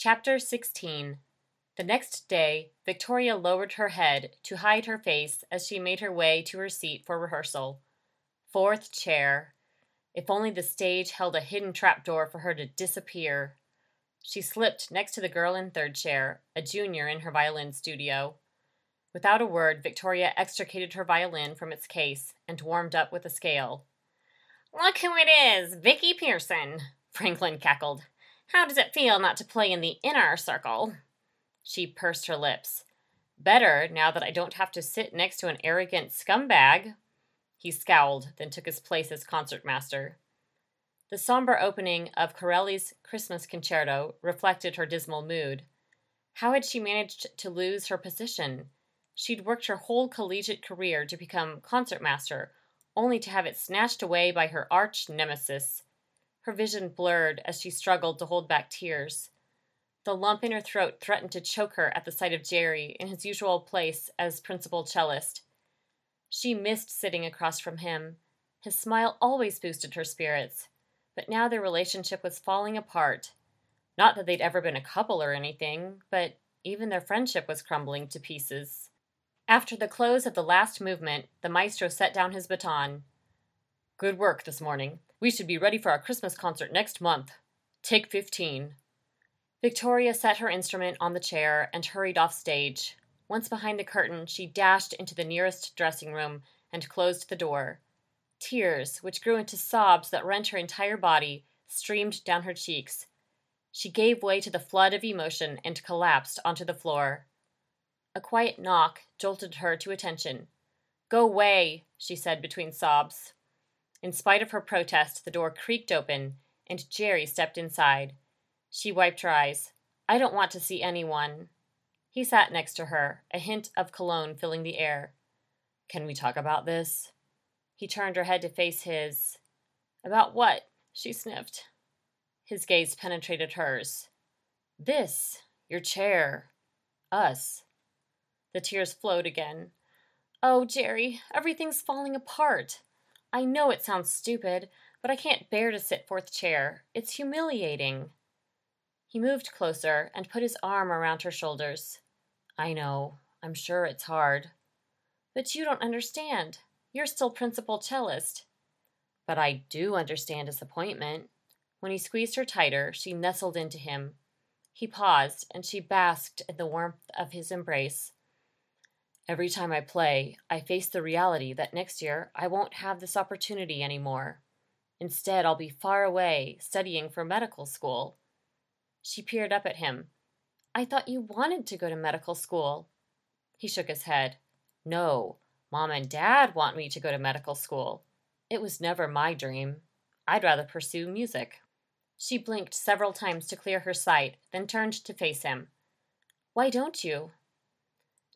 Chapter 16 The next day, Victoria lowered her head to hide her face as she made her way to her seat for rehearsal. Fourth chair. If only the stage held a hidden trapdoor for her to disappear. She slipped next to the girl in third chair, a junior in her violin studio. Without a word, Victoria extricated her violin from its case and warmed up with a scale. Look who it is, Vicky Pearson, Franklin cackled. How does it feel not to play in the inner circle? She pursed her lips. Better, now that I don't have to sit next to an arrogant scumbag. He scowled, then took his place as concertmaster. The somber opening of Corelli's Christmas concerto reflected her dismal mood. How had she managed to lose her position? She'd worked her whole collegiate career to become concertmaster, only to have it snatched away by her arch nemesis. Her vision blurred as she struggled to hold back tears. The lump in her throat threatened to choke her at the sight of Jerry in his usual place as principal cellist. She missed sitting across from him. His smile always boosted her spirits, but now their relationship was falling apart. Not that they'd ever been a couple or anything, but even their friendship was crumbling to pieces. After the close of the last movement, the maestro set down his baton. Good work this morning. We should be ready for our Christmas concert next month. Take 15. Victoria set her instrument on the chair and hurried off stage. Once behind the curtain, she dashed into the nearest dressing room and closed the door. Tears, which grew into sobs that rent her entire body, streamed down her cheeks. She gave way to the flood of emotion and collapsed onto the floor. A quiet knock jolted her to attention. Go away, she said between sobs. In spite of her protest, the door creaked open, and Jerry stepped inside. She wiped her eyes. I don't want to see anyone. He sat next to her, a hint of cologne filling the air. Can we talk about this? He turned her head to face his. About what? She sniffed. His gaze penetrated hers. This, your chair, us. The tears flowed again. Oh, Jerry, everything's falling apart. I know it sounds stupid, but I can't bear to sit fourth chair. It's humiliating. He moved closer and put his arm around her shoulders. I know. I'm sure it's hard. But you don't understand. You're still principal cellist. But I do understand disappointment. When he squeezed her tighter, she nestled into him. He paused, and she basked in the warmth of his embrace. Every time I play, I face the reality that next year I won't have this opportunity anymore. Instead, I'll be far away, studying for medical school. She peered up at him. I thought you wanted to go to medical school. He shook his head. No, Mom and Dad want me to go to medical school. It was never my dream. I'd rather pursue music. She blinked several times to clear her sight, then turned to face him. Why don't you?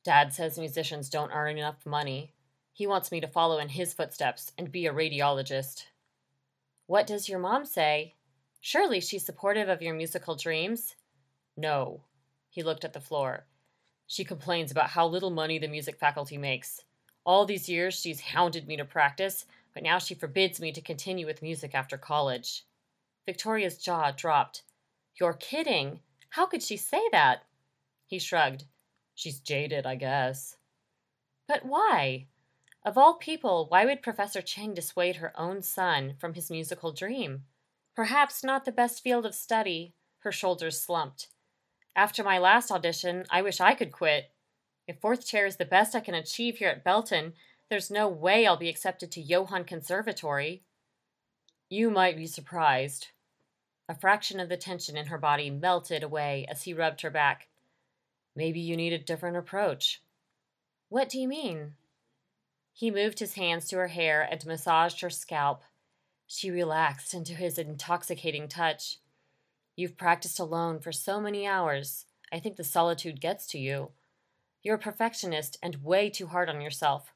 Dad says musicians don't earn enough money. He wants me to follow in his footsteps and be a radiologist. What does your mom say? Surely she's supportive of your musical dreams? No. He looked at the floor. She complains about how little money the music faculty makes. All these years she's hounded me to practice, but now she forbids me to continue with music after college. Victoria's jaw dropped. You're kidding. How could she say that? He shrugged. She's jaded, I guess. But why? Of all people, why would Professor Cheng dissuade her own son from his musical dream? Perhaps not the best field of study. Her shoulders slumped. After my last audition, I wish I could quit. If fourth chair is the best I can achieve here at Belton, there's no way I'll be accepted to Johann Conservatory. You might be surprised. A fraction of the tension in her body melted away as he rubbed her back. Maybe you need a different approach. What do you mean? He moved his hands to her hair and massaged her scalp. She relaxed into his intoxicating touch. You've practiced alone for so many hours. I think the solitude gets to you. You're a perfectionist and way too hard on yourself.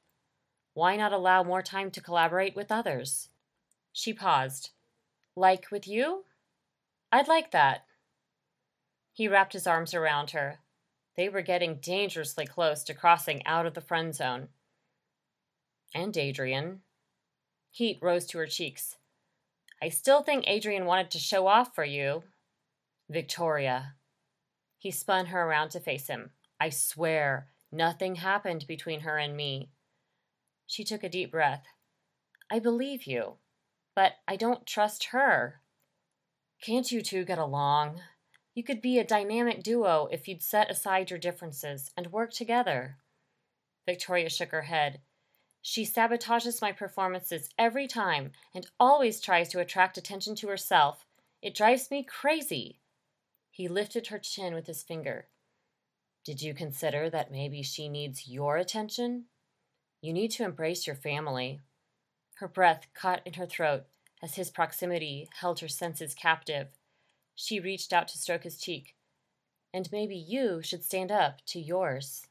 Why not allow more time to collaborate with others? She paused. Like with you? I'd like that. He wrapped his arms around her, they were getting dangerously close to crossing out of the friend zone. And Adrian. Heat rose to her cheeks. I still think Adrian wanted to show off for you. Victoria. He spun her around to face him. I swear, nothing happened between her and me. She took a deep breath. I believe you, but I don't trust her. Can't you two get along? You could be a dynamic duo if you'd set aside your differences and work together. Victoria shook her head. She sabotages my performances every time and always tries to attract attention to herself. It drives me crazy. He lifted her chin with his finger. Did you consider that maybe she needs your attention? You need to embrace your family. Her breath caught in her throat as his proximity held her senses captive. She reached out to stroke his cheek. And maybe you should stand up to yours.